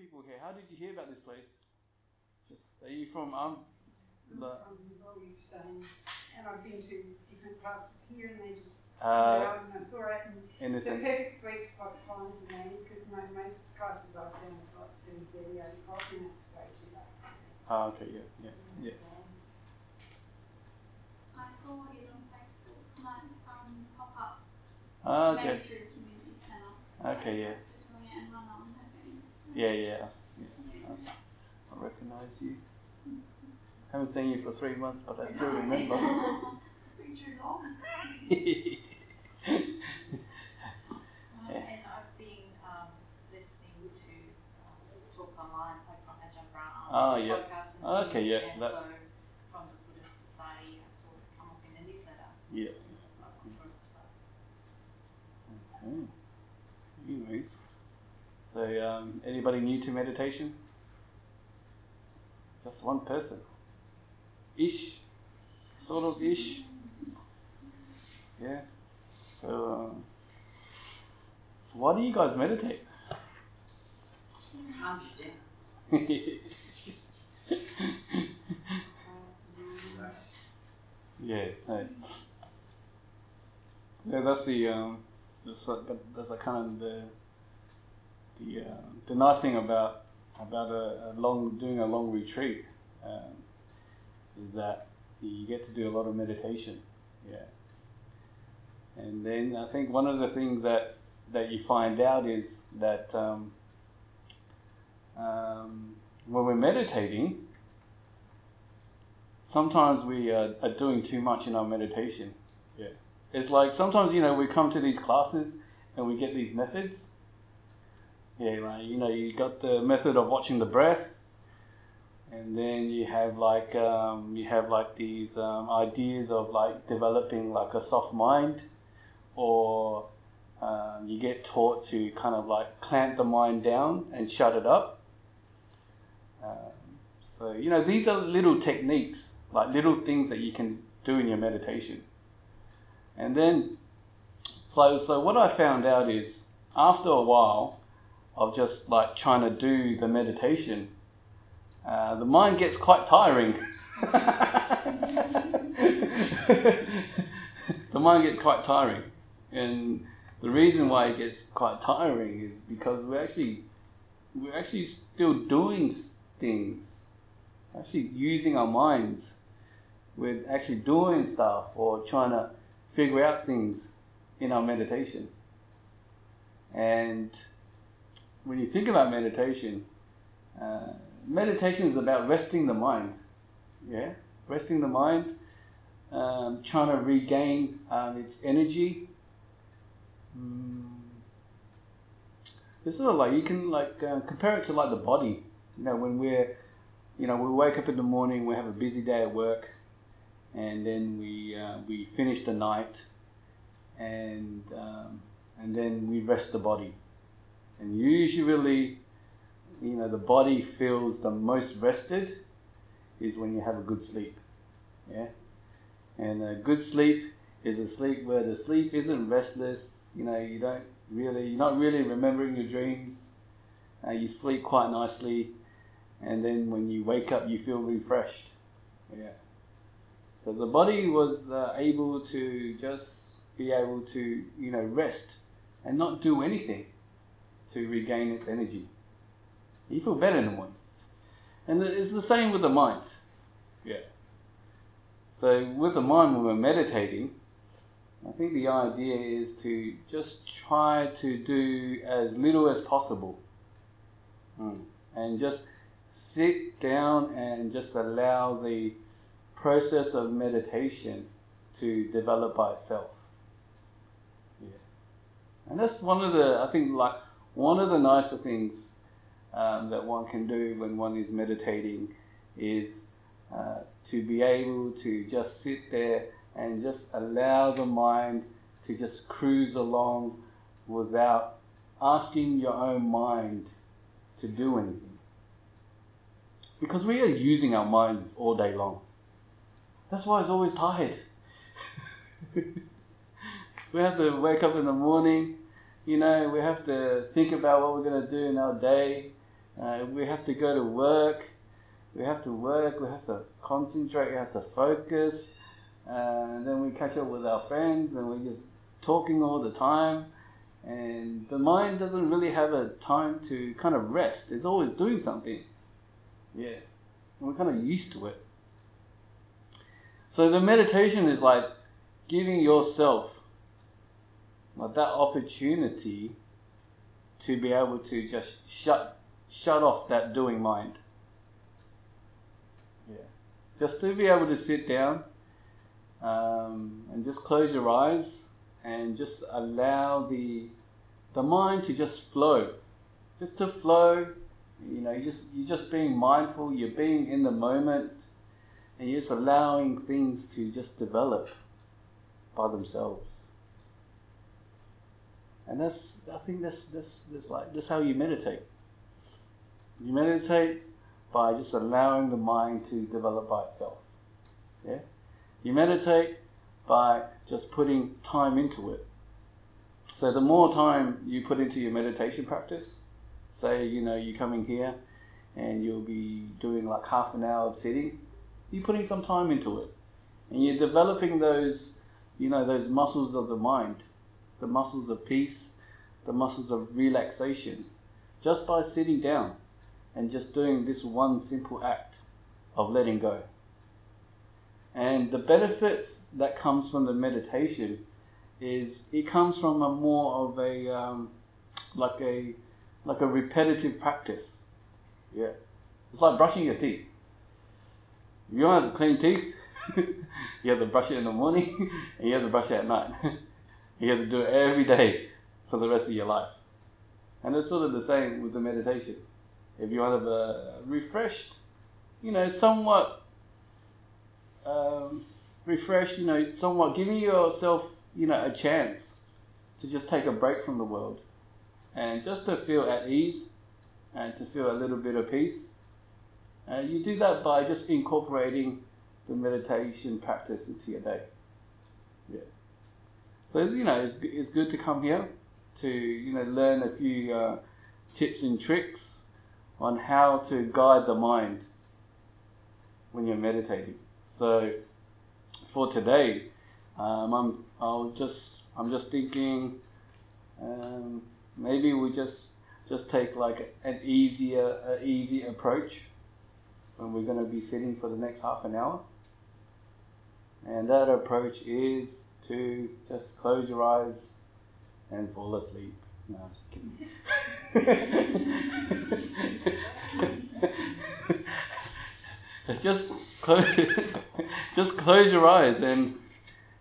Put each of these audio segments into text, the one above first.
people here. How did you hear about this place? Just are you from um? I'm The, from Roleystone, and I've been to different classes here, and they just uh, and I saw it, and in it's a perfect sweet spot to find for me because my most classes I've done have got 7 30, 8 o'clock, and it's way too late. oh, okay, yeah, yeah, yeah. So, I saw it on Facebook, like um, pop up Ah, made okay, through community centre. okay, yeah, They're doing it and run on events. Yeah, yeah. Yeah. I recognise you. I Haven't seen you for three months, but I still remember. Been too long. Um, and I've been um, listening to um, talks online, like from Ajahn Brahm Oh, yeah. podcast and Okay, things, yeah, and so from the Buddhist Society, I saw it come up in the newsletter. yeah. like, on group, so. Okay. Anyways, so um, anybody new to meditation? Just one person. Ish, sort of ish. Yeah. So, um, so why do you guys meditate? Can't be dinner. yeah. So, yeah, that's the um, that's like that's like kind of the the uh, the nice thing about about a, a long doing a long retreat um, is that you get to do a lot of meditation. Yeah. And then I think one of the things that that you find out is that um, um, when we're meditating, sometimes we are, are doing too much in our meditation. Yeah. It's like sometimes, you know, we come to these classes and we get these methods. Yeah, you know, you got the method of watching the breath, and then you have like um, you have like these um, ideas of like developing like a soft mind, or um, you get taught to kind of like clamp the mind down and shut it up. Um, so you know these are little techniques, like little things that you can do in your meditation. And then, so so what I found out is after a while of just like trying to do the meditation, uh, the mind gets quite tiring. the mind gets quite tiring, and the reason why it gets quite tiring is because we're actually we're actually still doing things, actually using our minds. We're actually doing stuff or trying to figure out things in our meditation. And when you think about meditation, uh, meditation is about resting the mind. Yeah, resting the mind, um, trying to regain um, its energy. Mm. It's sort of like you can like uh, compare it to like the body. You know, when we're, you know, we wake up in the morning, we have a busy day at work, and then we uh, we finish the night, and um, and then we rest the body, and usually, you know, the body feels the most rested is when you have a good sleep, yeah, and a good sleep is a sleep where the sleep isn't restless. You know, you don't really, you're not really remembering your dreams. Uh, you sleep quite nicely, and then when you wake up, you feel refreshed. Yeah because the body was uh, able to just be able to you know rest and not do anything to regain its energy. You feel better in the morning, and it's the same with the mind. Yeah. So with the mind, when we're meditating, I think the idea is to just try to do as little as possible, Mm. and just sit down and just allow the process of meditation to develop by itself. Yeah. And that's one of the, I think, like, one of the nicer things um, that one can do when one is meditating is uh, to be able to just sit there and just allow the mind to just cruise along without asking your own mind to do anything. Because we are using our minds all day long. That's why it's always tired. we have to wake up in the morning, you know, we have to think about what we're going to do in our day, Uh, we have to go to work. We have to work. We have to concentrate. We have to focus. Uh, and then we catch up with our friends, and we're just talking all the time. And the mind doesn't really have a time to kind of rest. It's always doing something. Yeah. And we're kind of used to it. So the meditation is like giving yourself like that opportunity to be able to just shut shut off that doing mind. Yeah. Just to be able to sit down um, and just close your eyes and just allow the the mind to just flow, just to flow. You know, you just you're just being mindful. You're being in the moment, and you're just allowing things to just develop by themselves. And that's I think that's that's that's like that's how you meditate. You meditate by just allowing the mind to develop by itself. Yeah? You meditate by just putting time into it. So the more time you put into your meditation practice, say you know you're coming here and you'll be doing like half an hour of sitting, you're putting some time into it. And you're developing those you know those muscles of the mind, the muscles of peace, the muscles of relaxation, just by sitting down and just doing this one simple act of letting go. And the benefits that comes from the meditation is it comes from a more of a um, like a like a repetitive practice. Yeah, it's like brushing your teeth. You want to clean teeth, you have to brush it in the morning and you have to brush it at night. you have to do it every day for the rest of your life. And it's sort of the same with the meditation. If you want to have a refreshed, you know, somewhat um, refreshed, you know, somewhat giving yourself, you know, a chance to just take a break from the world and just to feel at ease and to feel a little bit of peace. Uh, you do that by just incorporating the meditation practice into your day. Yeah. So you know, it's, it's good to come here to you know learn a few uh, tips and tricks on how to guide the mind when you're meditating. So for today, um, I'm I'll just I'm just thinking um, maybe we just just take like an easier a easy approach when we're going to be sitting for the next half an hour. And that approach is to just close your eyes and fall asleep. No, just kidding. just close, just close your eyes and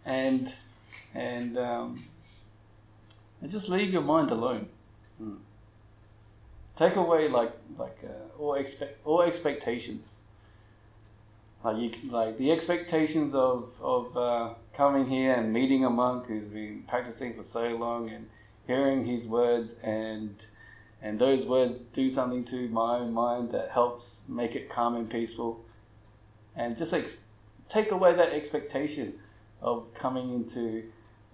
and and um, and just leave your mind alone. Hmm. Take away like like uh, all expect all expectations. Like you like the expectations of of uh, coming here and meeting a monk who's been practicing for so long and hearing his words and and those words do something to my own mind that helps make it calm and peaceful. And just like take away that expectation of coming into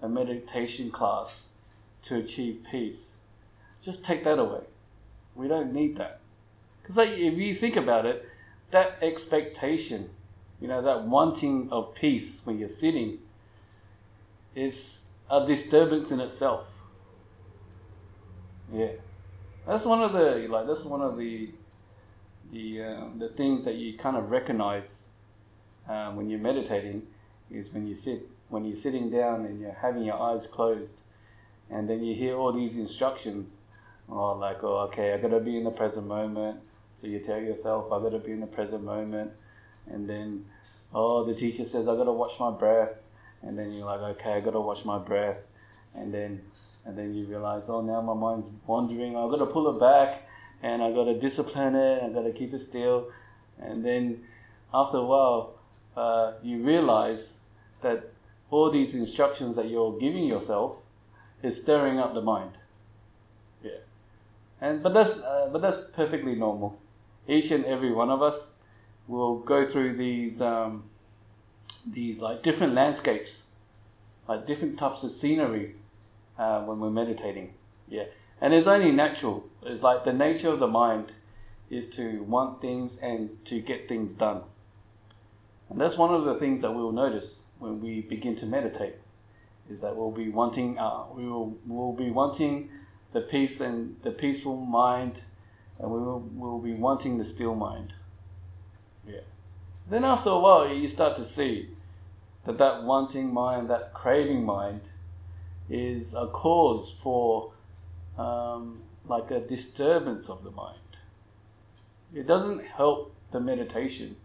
a meditation class to achieve peace. Just take that away. We don't need that. Because like if you think about it that expectation you know that wanting of peace when you're sitting is a disturbance in itself. Yeah, that's one of the like that's one of the the um, the things that you kind of recognize um, when you're meditating is when you sit when you're sitting down and you're having your eyes closed, and then you hear all these instructions, or oh, like oh okay I gotta be in the present moment. So you tell yourself I gotta be in the present moment, and then oh the teacher says I gotta watch my breath and then you're like, okay, I gotta watch my breath, and then and then you realize, oh, now my mind's wandering. I gotta pull it back, and I gotta discipline it. I gotta keep it still, and then after a while, uh, you realize that all these instructions that you're giving yourself is stirring up the mind. Yeah, and but that's uh, but that's perfectly normal. Each and every one of us will go through these. Um, these like different landscapes, like different types of scenery uh, when we're meditating. Yeah, and it's only natural. It's like the nature of the mind is to want things and to get things done. And that's one of the things that we'll notice when we begin to meditate, is that we'll be wanting, uh, we will will be wanting the peace and the peaceful mind, and we will will be wanting the still mind. Yeah. Then after a while, you start to see that that wanting mind, that craving mind, is a cause for um, like a disturbance of the mind. It doesn't help the meditation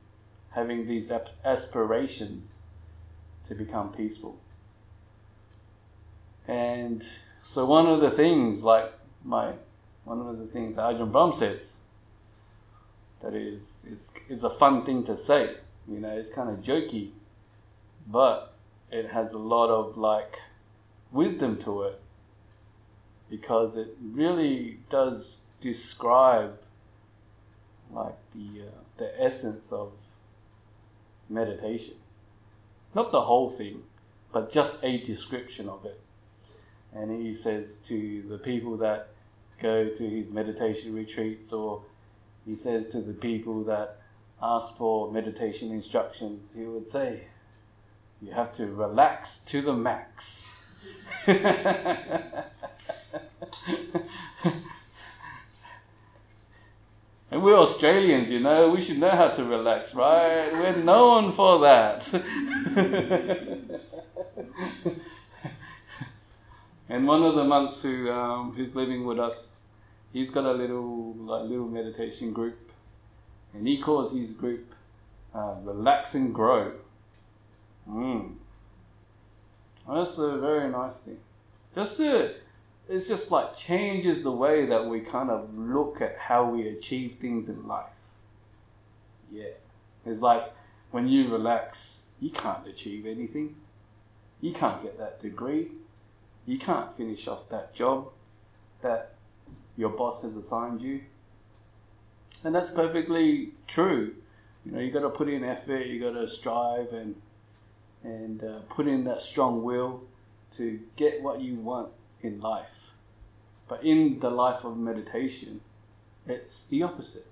having these aspirations to become peaceful. And so one of the things, like my one of the things that Ajahn Brahm says, that is is is a fun thing to say. You know, it's kind of jokey, but it has a lot of like wisdom to it because it really does describe like the uh, the essence of meditation. Not the whole thing, but just a description of it. And he says to the people that go to his meditation retreats, or he says to the people that ask for meditation instructions, he would say, You have to relax to the max. And we're Australians, you know, we should know how to relax, right? We're known for that. and one of the monks who um, who's living with us, he's got a little like little meditation group, and he calls his group uh, "Relax and Grow." Mm. That's a very nice thing. Just to it's just like changes the way that we kind of look at how we achieve things in life. Yeah. It's like when you relax, you can't achieve anything. You can't get that degree. You can't finish off that job that your boss has assigned you. And that's perfectly true. You know, you got to put in effort, you got to strive and and uh, put in that strong will to get what you want in life. But in the life of meditation, it's the opposite.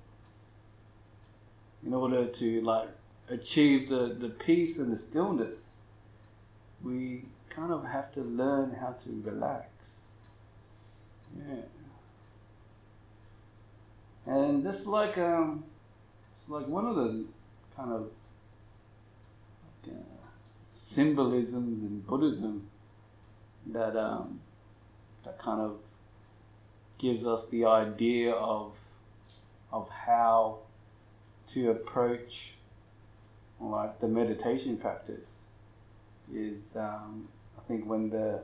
In order to like achieve the, the peace and the stillness, we kind of have to learn how to relax. Yeah. And this like um it's like one of the kind of uh, symbolisms in Buddhism that um that kind of gives us the idea of of how to approach like the meditation practice is um, think when the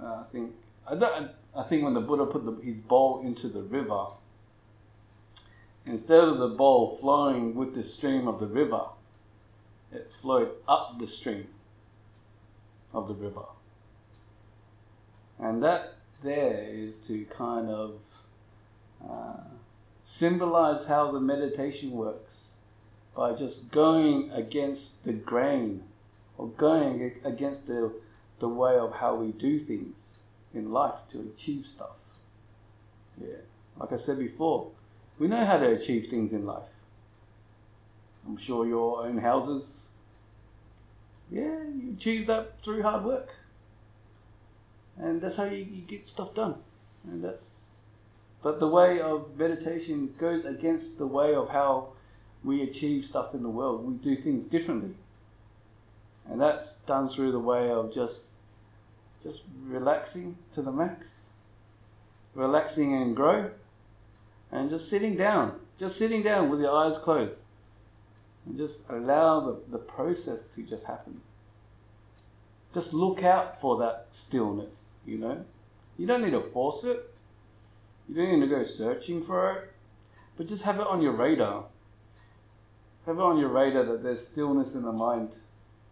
uh, I think I, don't, I think when the Buddha put the, his bowl into the river instead of the bowl flowing with the stream of the river it flowed up the stream of the river. And that there is to kind of uh, symbolize how the meditation works by just going against the grain or going against the, the way of how we do things in life to achieve stuff. Yeah, like I said before, we know how to achieve things in life. I'm sure your own houses, yeah, you achieve that through hard work and that's how you, you get stuff done. And that's, but the way of meditation goes against the way of how we achieve stuff in the world. We do things differently, and that's done through the way of just, just relaxing to the max, relaxing and grow, and just sitting down, just sitting down with your eyes closed, and just allow the, the process to just happen. Just look out for that stillness, you know. You don't need to force it. You don't need to go searching for it. But just have it on your radar. Have it on your radar that there's stillness in the mind.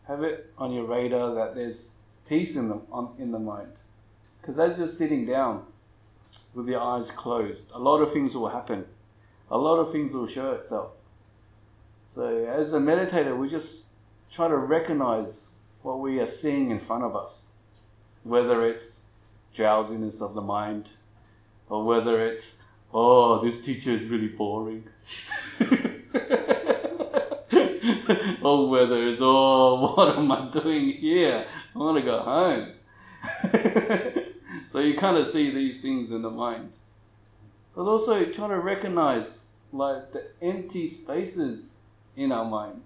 Have it on your radar that there's peace in the, on, in the mind. Because as you're sitting down with your eyes closed, a lot of things will happen. A lot of things will show itself. So as a meditator, we just try to recognize what we are seeing in front of us, whether it's drowsiness of the mind, or whether it's oh, this teacher is really boring. Oh, or whether it's, oh, what am I doing here? I want to go home. so you kind of see these things in the mind. But also trying to recognize like the empty spaces in our mind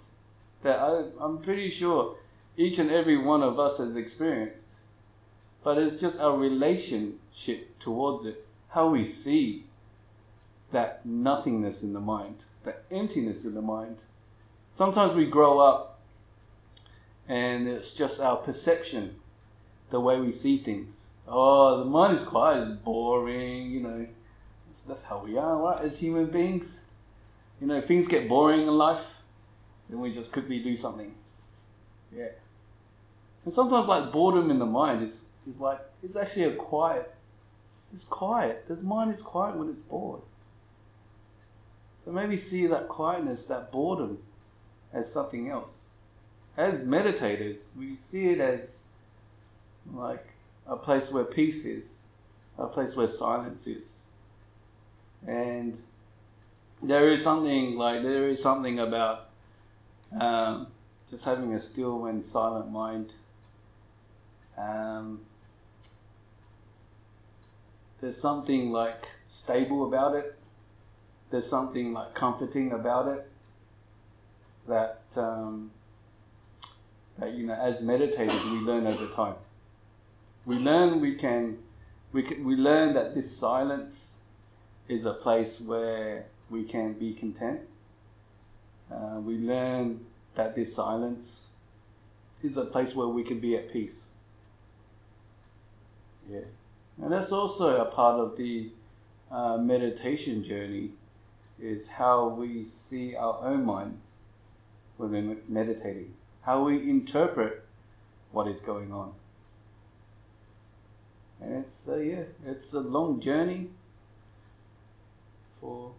that I, I'm pretty sure each and every one of us has experienced. But it's just our relationship towards it, how we see that nothingness in the mind, that emptiness in the mind. Sometimes we grow up and it's just our perception, the way we see things. Oh, the mind is quiet, it's boring, you know. That's how we are, right, as human beings. You know, things get boring in life, then we just quickly do something. Yeah. And sometimes, like, boredom in the mind is, is like, it's actually a quiet. It's quiet. The mind is quiet when it's bored. So maybe see that quietness, that boredom, as something else. As meditators, we see it as like a place where peace is, a place where silence is. And there is something like there is something about um, just having a still and silent mind. Um, there's something like stable about it there's something like comforting about it that um, that you know as meditators we learn over time. We learn we can we can, we learn that this silence is a place where we can be content. Uh, we learn that this silence is a place where we can be at peace. Yeah, and that's also a part of the uh, meditation journey is how we see our own minds when we're meditating, how we interpret what is going on. And it's, uh, yeah, it's a long journey for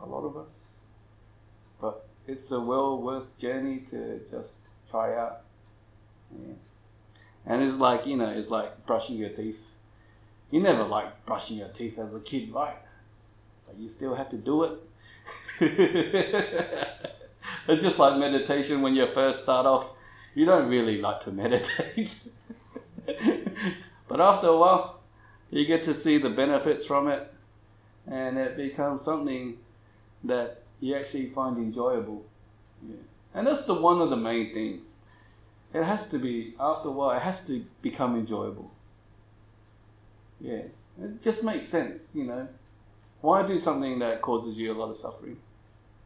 a lot of us. But it's a well worth journey to just try out. Yeah. And it's like, you know, it's like brushing your teeth. You never liked brushing your teeth as a kid, right? but you still have to do it. it's just like meditation when you first start off. You don't really like to meditate. but after a while, you get to see the benefits from it, and it becomes something that you actually find enjoyable. Yeah. And that's the one of the main things. It has to be, after a while, it has to become enjoyable. Yeah, it just makes sense, you know. Why do something that causes you a lot of suffering?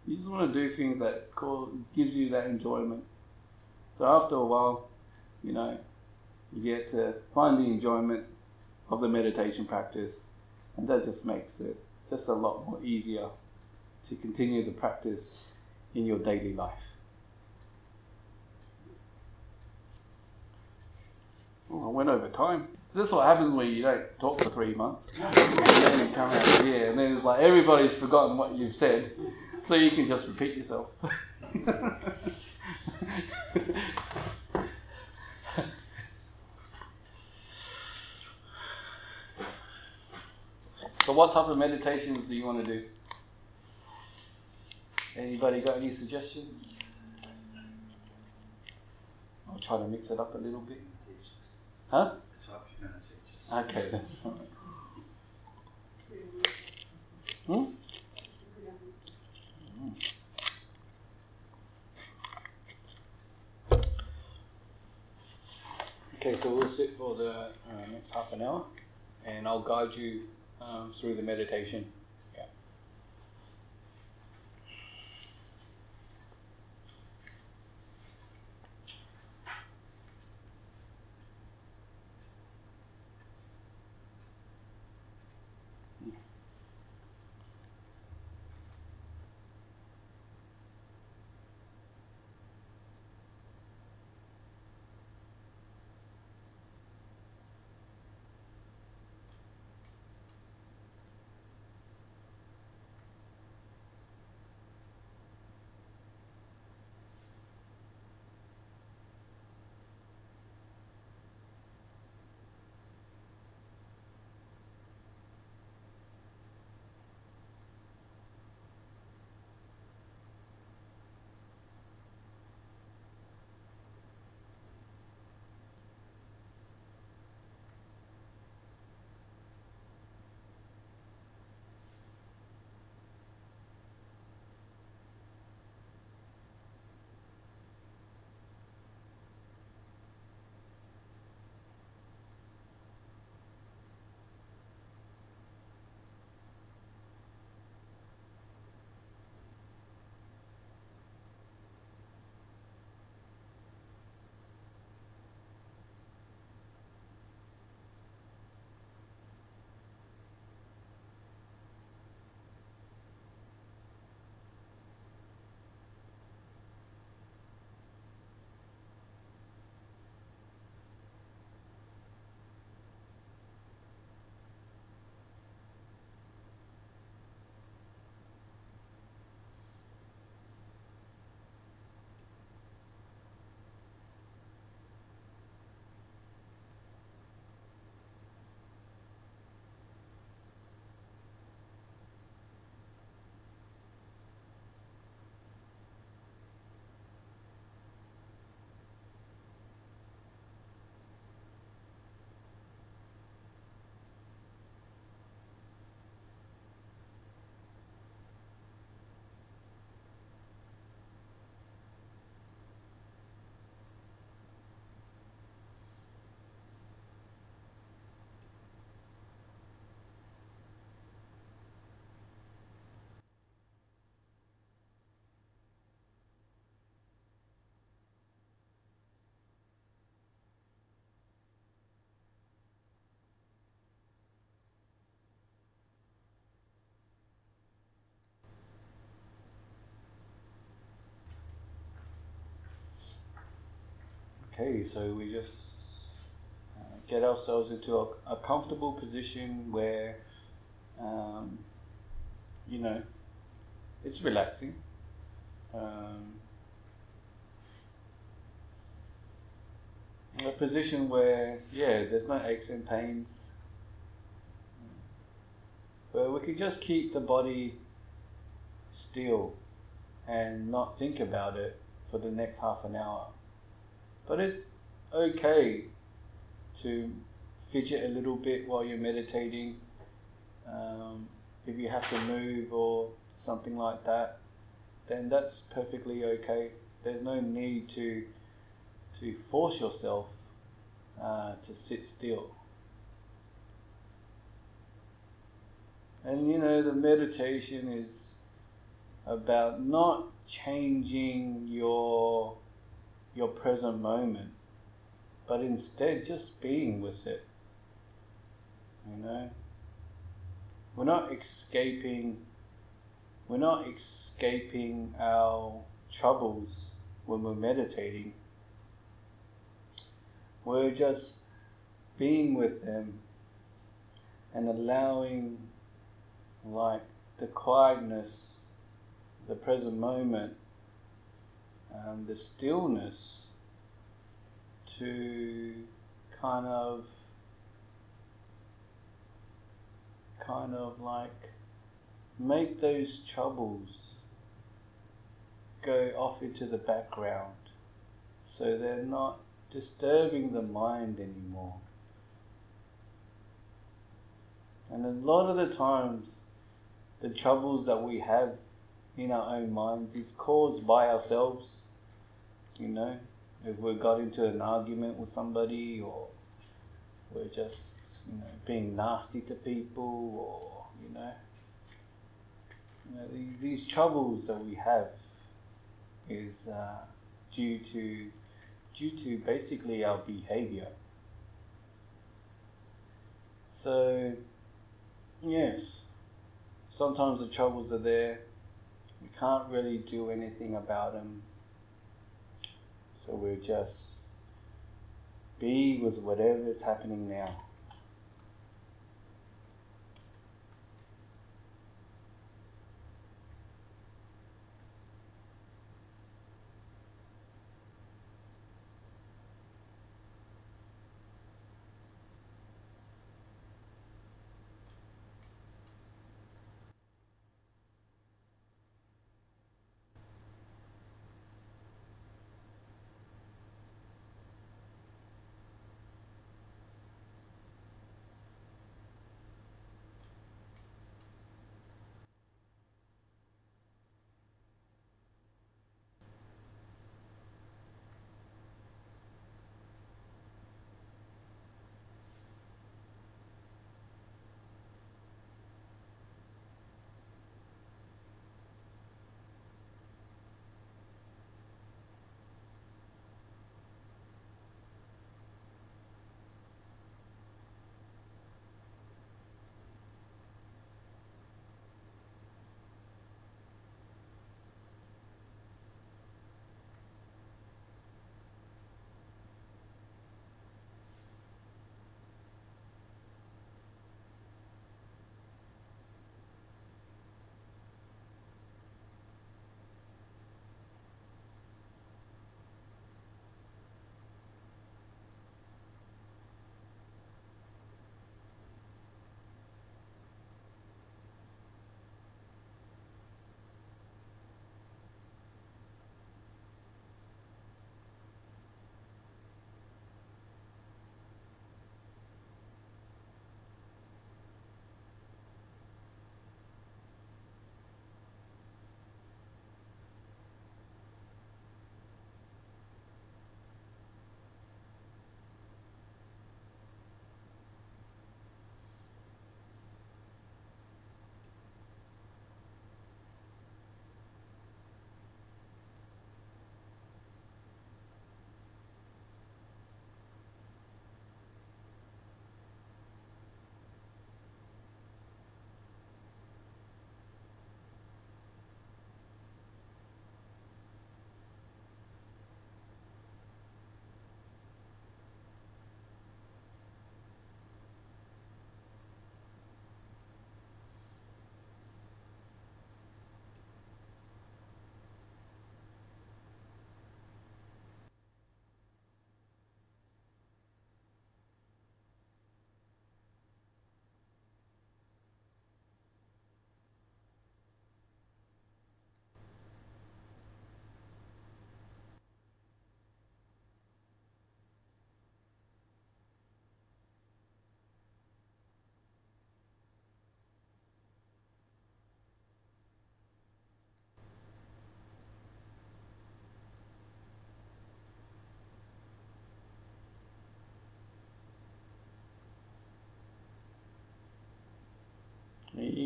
You just want to do things that cause, gives you that enjoyment. So after a while, you know, you get to find the enjoyment of the meditation practice, and that just makes it just a lot more easier to continue the practice in your daily life. Oh, I went over time. This is what happens when you don't talk for three months. and then you come out here, and then it's like everybody's forgotten what you've said, so you can just repeat yourself. so, what type of meditations do you want to do? Anybody got any suggestions? I'll try to mix it up a little bit. Huh? Okay then. Hmm? Okay, so we'll sit for the uh, next half an hour and I'll guide you um, through the meditation. Okay. So we just uh, get ourselves into a, a comfortable position where, um, you know, it's relaxing. Um, a position where, yeah, there's no aches and pains. Where we can just keep the body still and not think about it for the next half an hour. But it's okay to fidget a little bit while you're meditating. Um, if you have to move or something like that, then that's perfectly okay. There's no need to to force yourself uh, to sit still. And you know, the meditation is about not changing your your present moment, but instead just being with it. You know, we're not escaping. We're not escaping our troubles when we're meditating. We're just being with them and allowing, like, the quietness, the present moment, um, the stillness to kind of, kind of like make those troubles go off into the background so they're not disturbing the mind anymore. And a lot of the times, the troubles that we have in our own minds is caused by ourselves. You know, if we got into an argument with somebody, or we're just, you know, being nasty to people, or, you know, you know these, these troubles that we have is uh, due to due to basically our behavior. So, yes, sometimes the troubles are there. Can't really do anything about them. So we just be with whatever is happening now.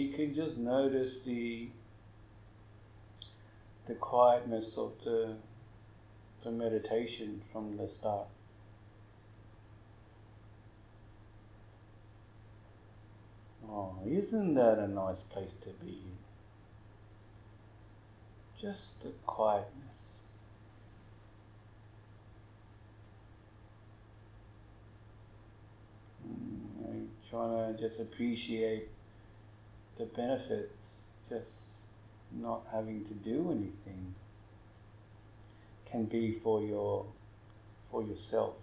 You can just notice the the quietness of the the meditation from the start. Oh, isn't that a nice place to be? Just the quietness. Mm, trying to just appreciate the benefits, just not having to do anything can be for your for yourself,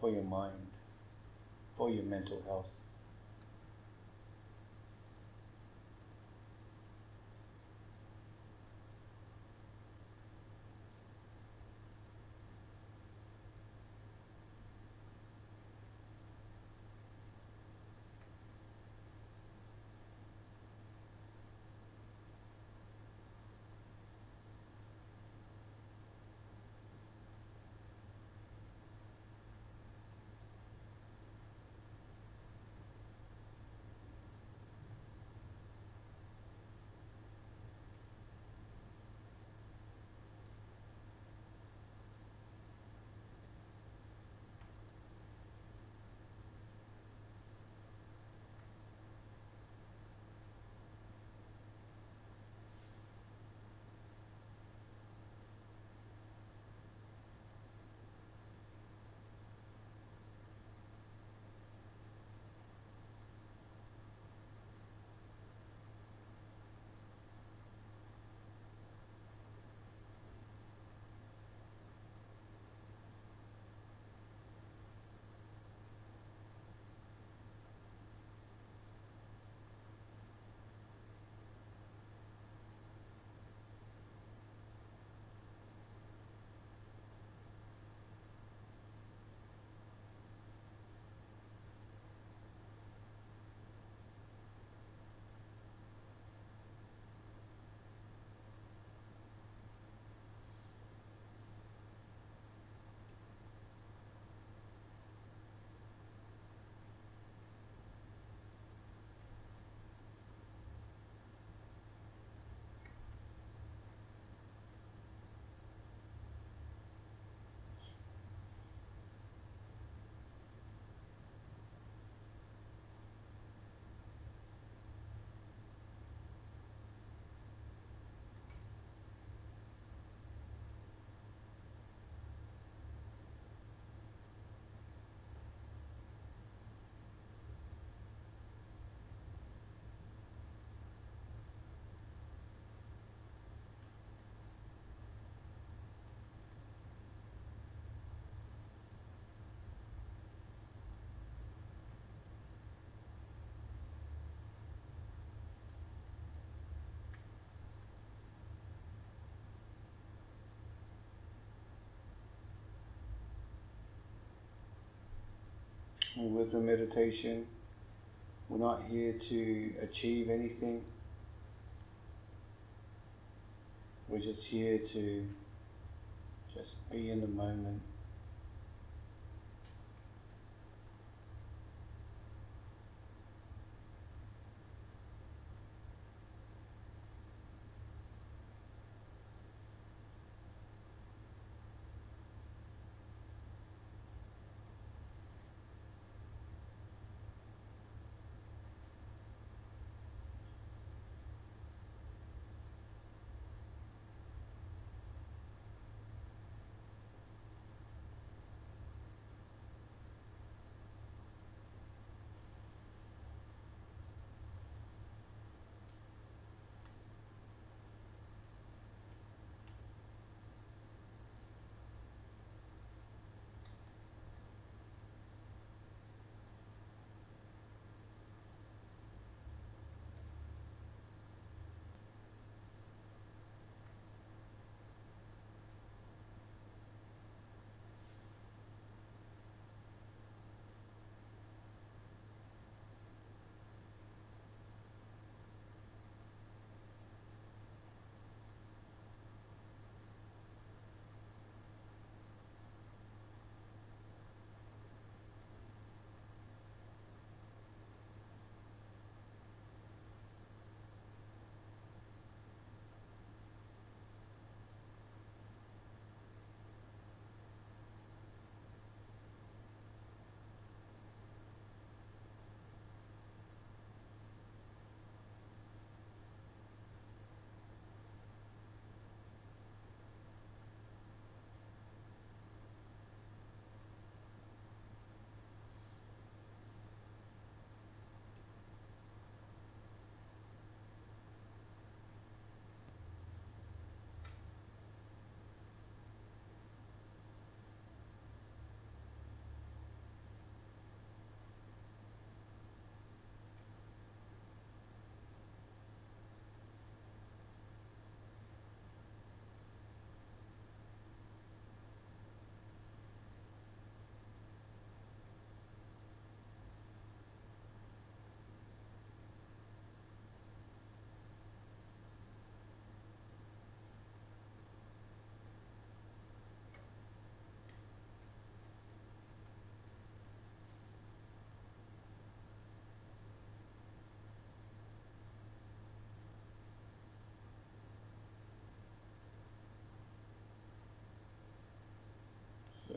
for your mind, for your mental health. And the meditation, we're not here to achieve anything. We're just here to just be in the moment.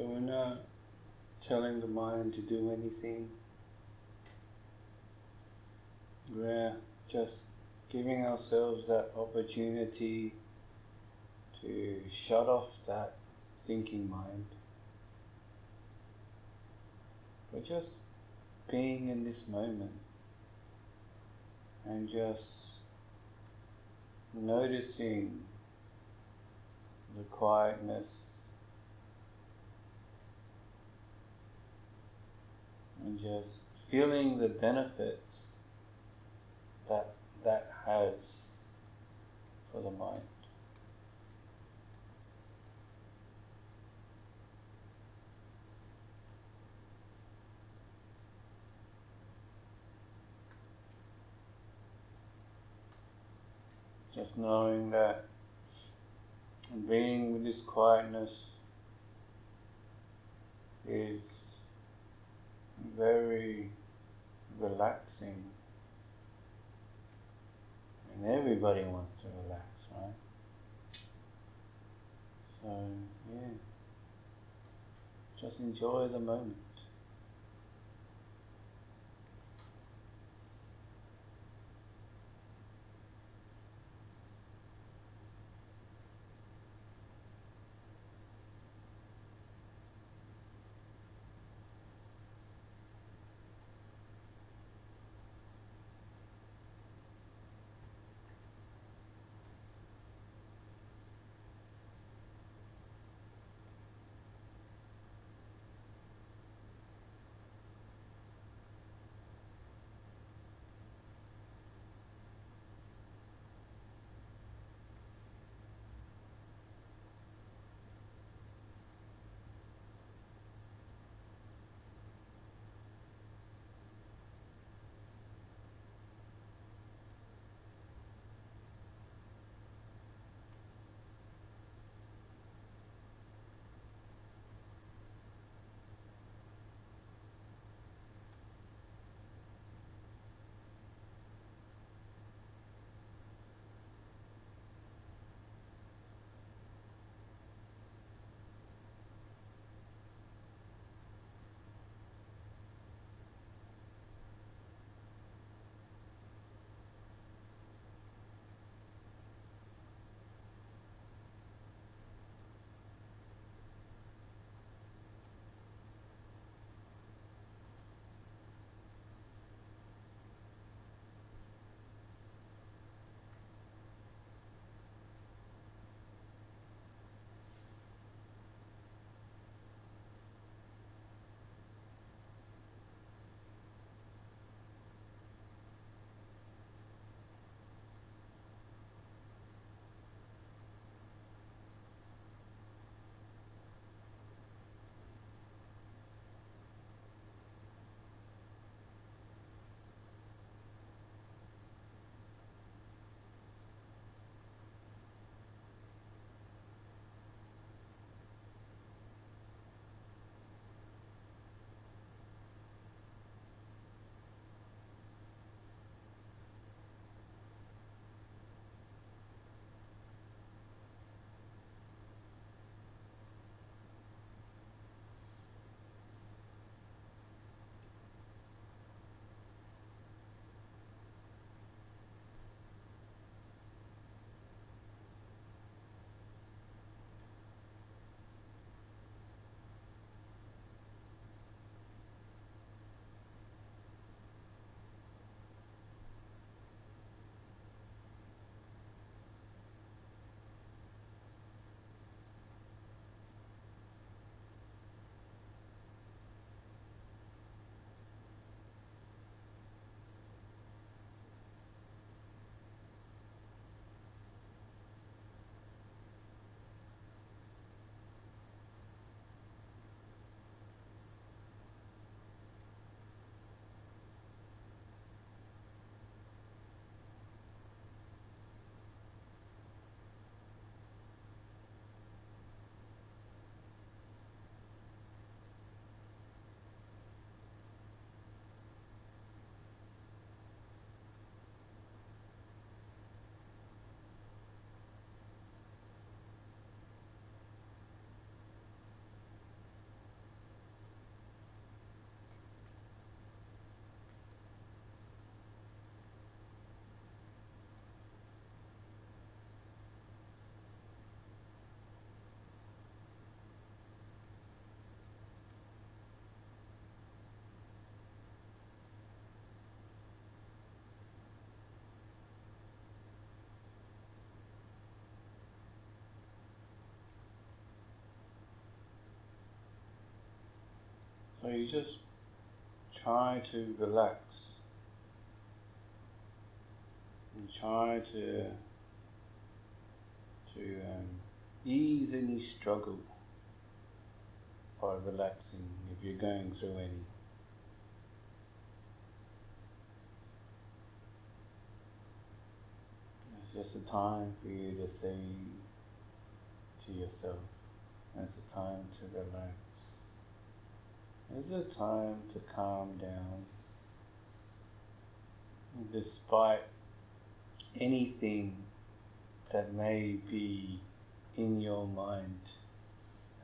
We're not telling the mind to do anything. We're just giving ourselves that opportunity to shut off that thinking mind. We're just being in this moment and just noticing the quietness and just feeling the benefits that that has for the mind. Just knowing that being with this quietness is very relaxing. And everybody wants to relax, right? So, yeah. Just enjoy the moment. So you just try to relax. And try to to um, ease any struggle by relaxing if you're going through any. It's just a time for you to say to yourself, it's a time to relax. It's a time to calm down. Despite anything that may be in your mind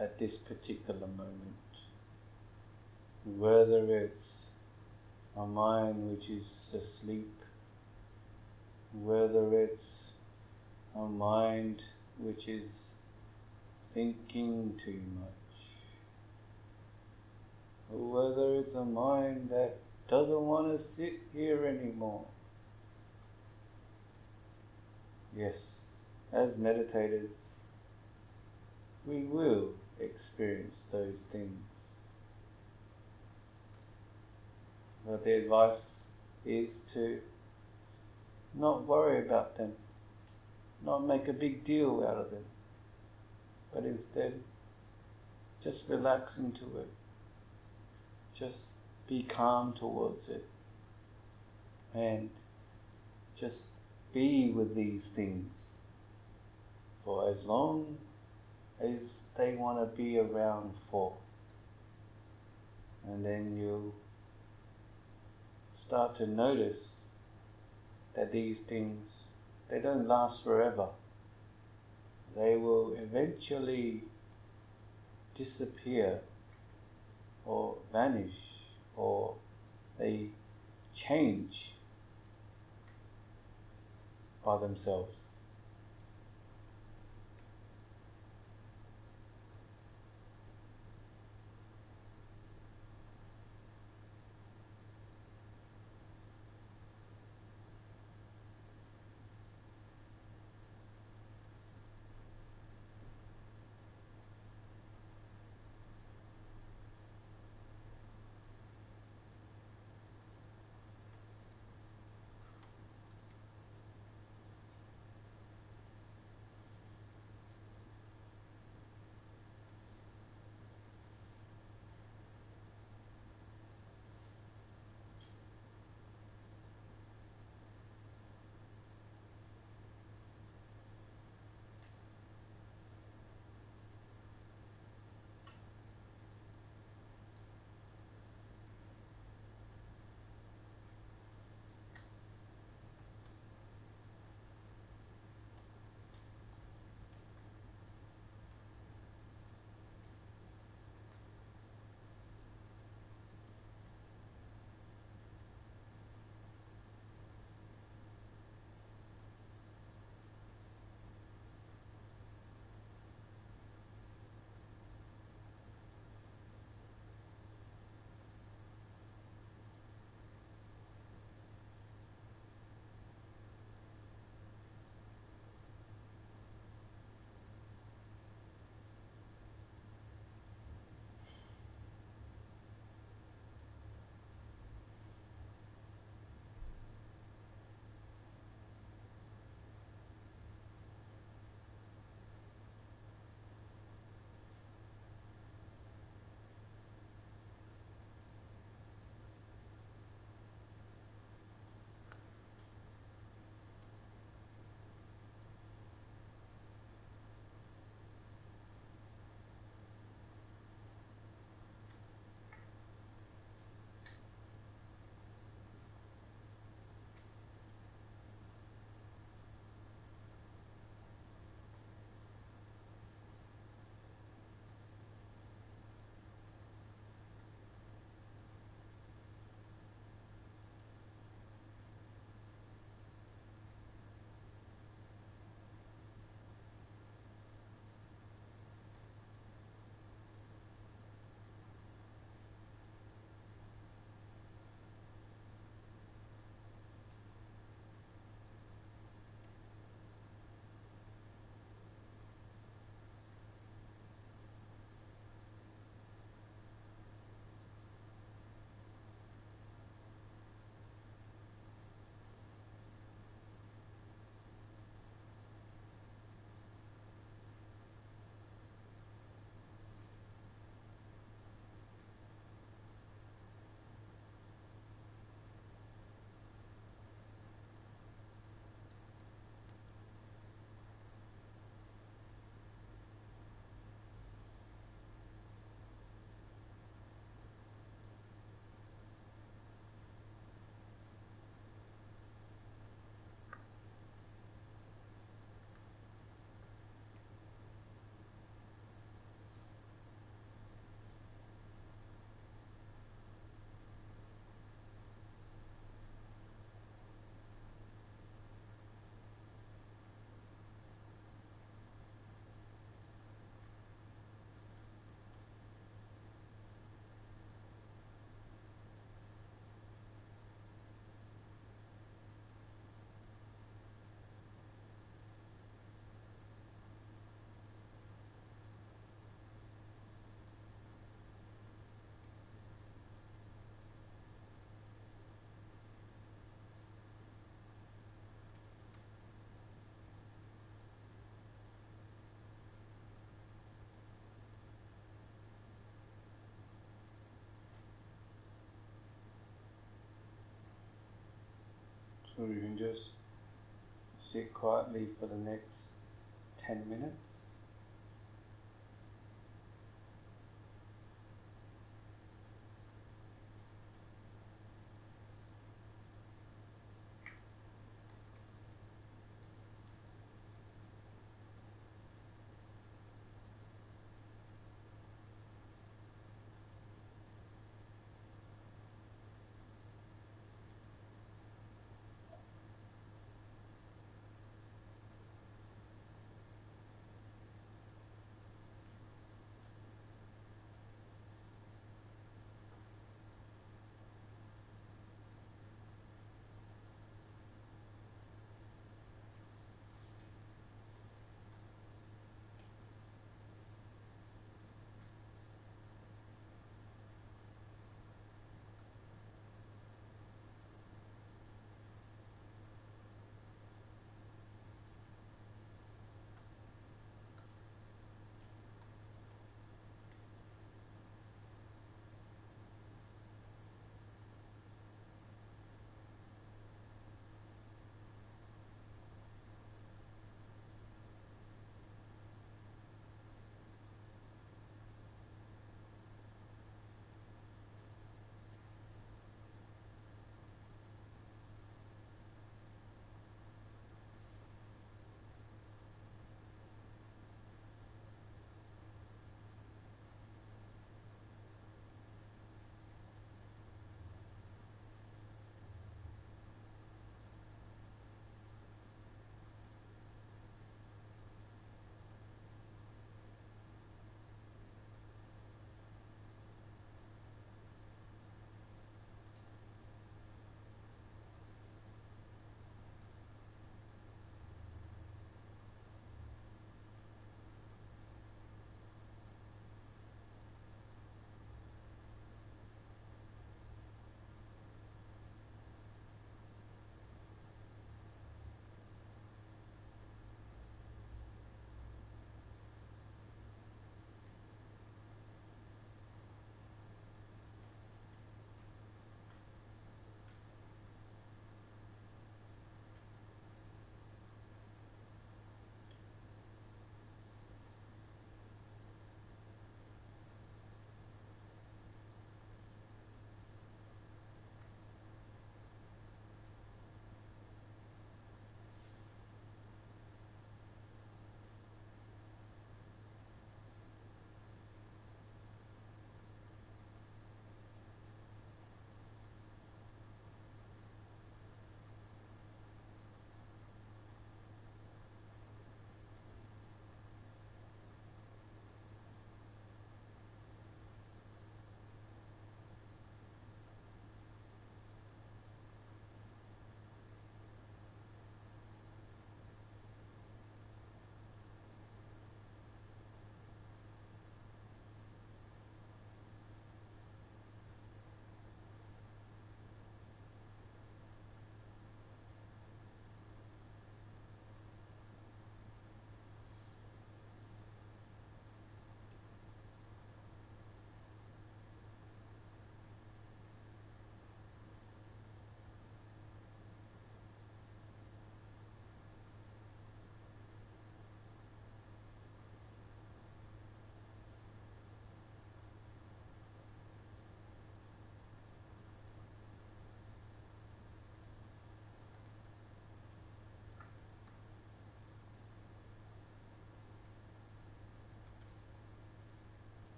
at this particular moment. Whether it's a mind which is asleep, whether it's a mind which is thinking too much, whether it's a mind that doesn't want to sit here anymore. Yes, as meditators, we will experience those things. But the advice is to not worry about them, not make a big deal out of them, but instead just relax into it, just be calm towards it, and just be with these things for as long as they want to be around for. And then you start to notice that these things they don't last forever. They will eventually disappear or vanish or they change by themselves. So we can just sit quietly for the next 10 minutes.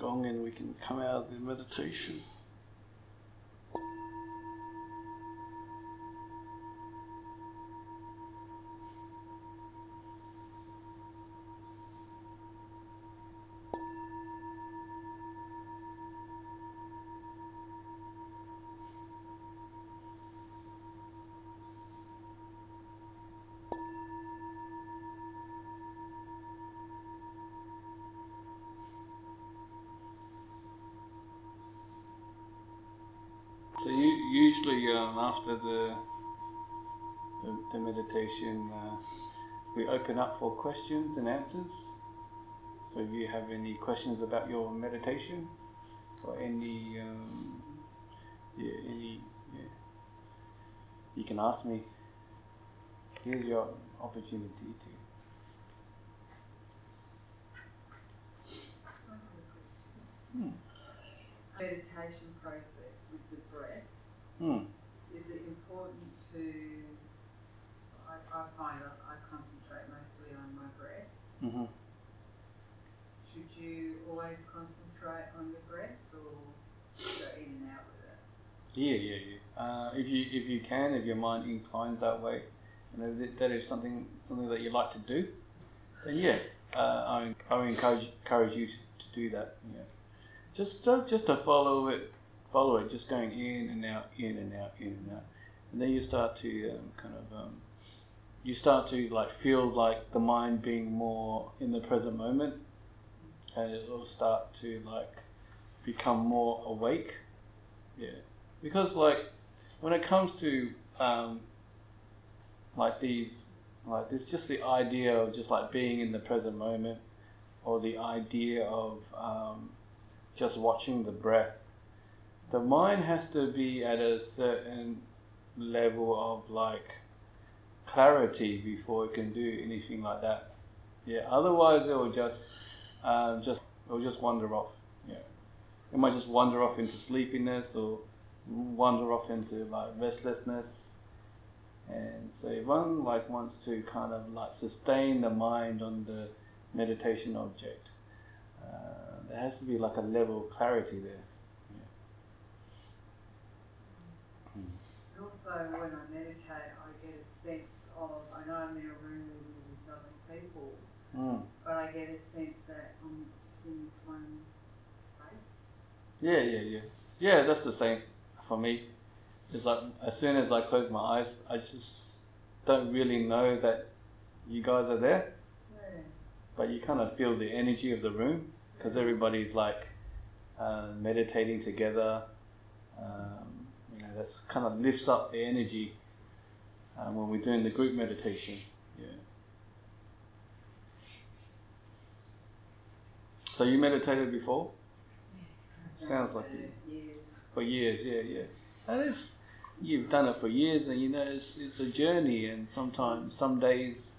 Gong and we can come out of the meditation. After the the, the meditation, uh, we open up for questions and answers. So if you have any questions about your meditation or any um, yeah, any yeah, you can ask me. Here's your opportunity to. Hmm. meditation process with the breath, Hmm. Is it important to, I, I find I, I concentrate mostly on my breath. hmm Should you always concentrate on your breath or go in and out with it? Yeah, yeah, yeah. Uh, if you if you can, if your mind inclines that way, you know that, that is something something that you like to do, then yeah, uh, I I encourage encourage you to, to do that. Yeah, just to, just to follow it, follow it, just going in and out, in and out, in and out, and then you start to um, kind of um, you start to like feel like the mind being more in the present moment, and it will start to like become more awake. Yeah. Because like when it comes to um, like these like this just the idea of just like being in the present moment or the idea of um, just watching the breath. The mind has to be at a certain level of like clarity before it can do anything like that. Yeah otherwise it will just um, just it will just wander off. Yeah. It might just wander off into sleepiness or wander off into like restlessness. And so if one like wants to kind of like sustain the mind on the meditation object. Uh, there has to be like a level of clarity there And also when I meditate I get a sense of, I know I'm in a room with these other people, mm. but I get a sense that I'm just in this one space. yeah yeah yeah yeah that's the same for me it's like as soon as I close my eyes I just don't really know that you guys are there Yeah. but you kind of feel the energy of the room because everybody's like uh, meditating together. Um, you know, that's kind of lifts up the energy um, when we're doing the group meditation. Yeah. So you meditated before Sounds like it. Years. for years, yeah, yeah. And it's you've done it for years, and you know it's it's a journey, and sometimes some days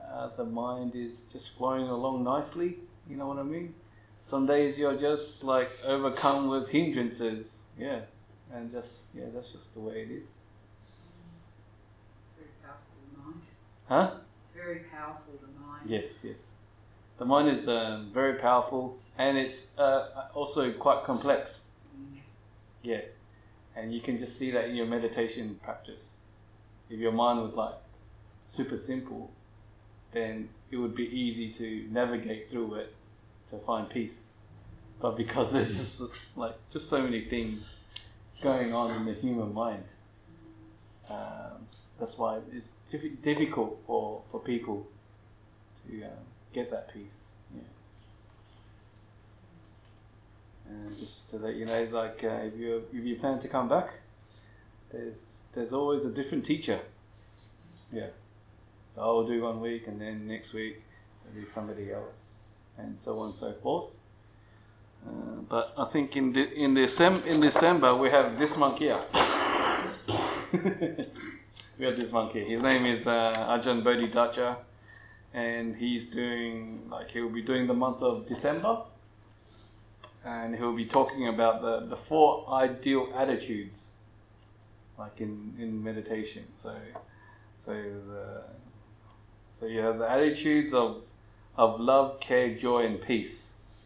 uh, the mind is just flowing along nicely. You know what I mean? Some days you're just like overcome with hindrances, yeah, and just yeah, that's just the way it is, Very powerful, the mind. huh? It's very powerful, the mind. Yes, yes. The mind is um, very powerful, and it's uh, also quite complex. Mm. Yeah, and you can just see that in your meditation practice. If your mind was like super simple, then it would be easy to navigate through it to find peace. But because there's just like just so many things going on in the human mind, um, that's why it's diffi- difficult for, for people to um, get that peace. Yeah. And just to let you know, like uh, if you if you plan to come back, there's there's always a different teacher. Yeah. So I'll do one week, and then next week there'll be somebody else, and so on and so forth. Uh, but I think in the, in December in December we have this monkey here. we have this monkey. His name is uh, Ajahn Bodhidharma, and he's doing like he'll be doing the month of December and he'll be talking about the, the four ideal attitudes, like in, in meditation. So, so the, so you have the attitudes of of love, care, joy, and peace.